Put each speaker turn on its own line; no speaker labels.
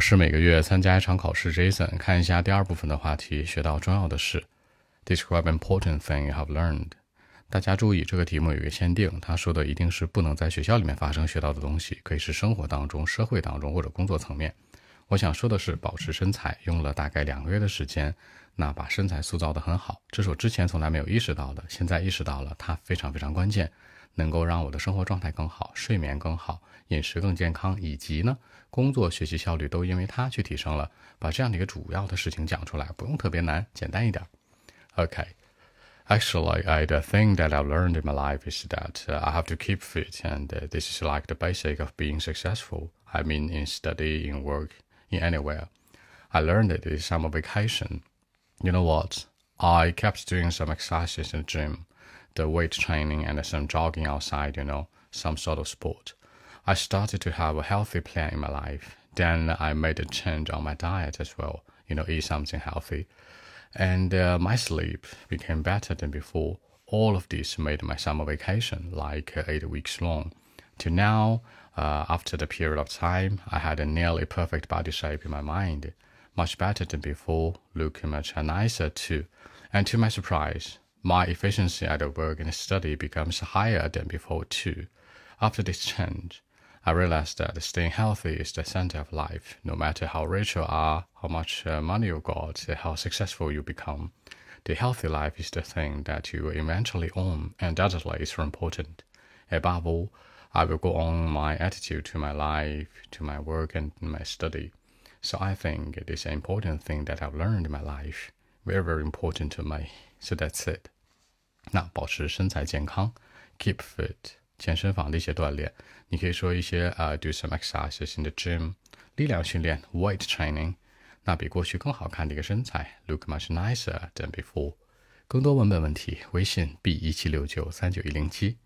是每个月参加一场考试。Jason，看一下第二部分的话题，学到重要的事。Describe important thing you have learned。大家注意，这个题目有一个限定，他说的一定是不能在学校里面发生学到的东西，可以是生活当中、社会当中或者工作层面。我想说的是，保持身材用了大概两个月的时间，那把身材塑造得很好，这是我之前从来没有意识到的，现在意识到了，它非常非常关键，能够让我的生活状态更好，睡眠更好。饮食更健康，以及呢，工作学习效率都因为它去提升了。把这样的一个主要的事情讲出来，不用特别难，简单一点。Okay. Actually, I, the thing that I've learned in my life is that uh, I have to keep fit, and uh, this is like the basic of being successful. I mean, in study, in work, in anywhere. I learned it in summer vacation. You know what? I kept doing some exercises in the gym, the weight training, and some jogging outside. You know, some sort of sport. I started to have a healthy plan in my life. Then I made a change on my diet as well, you know, eat something healthy. And uh, my sleep became better than before. All of this made my summer vacation like uh, eight weeks long. Till now, uh, after the period of time, I had a nearly perfect body shape in my mind, much better than before, looking much nicer too. And to my surprise, my efficiency at work and study becomes higher than before too. After this change, I realized that staying healthy is the center of life. No matter how rich you are, how much uh, money you got, how successful you become, the healthy life is the thing that you eventually own, and undoubtedly is important. Above all, I will go on my attitude to my life, to my work, and my study. So I think it is an important thing that I've learned in my life Very, very important to me. So that's it. 那保持身材健康，keep fit。健身房的一些锻炼，你可以说一些啊、uh,，do some exercises in the gym，力量训练 weight training，那比过去更好看的一个身材，look much nicer than before。更多文本问题，微信 b 一七六九三九一零七。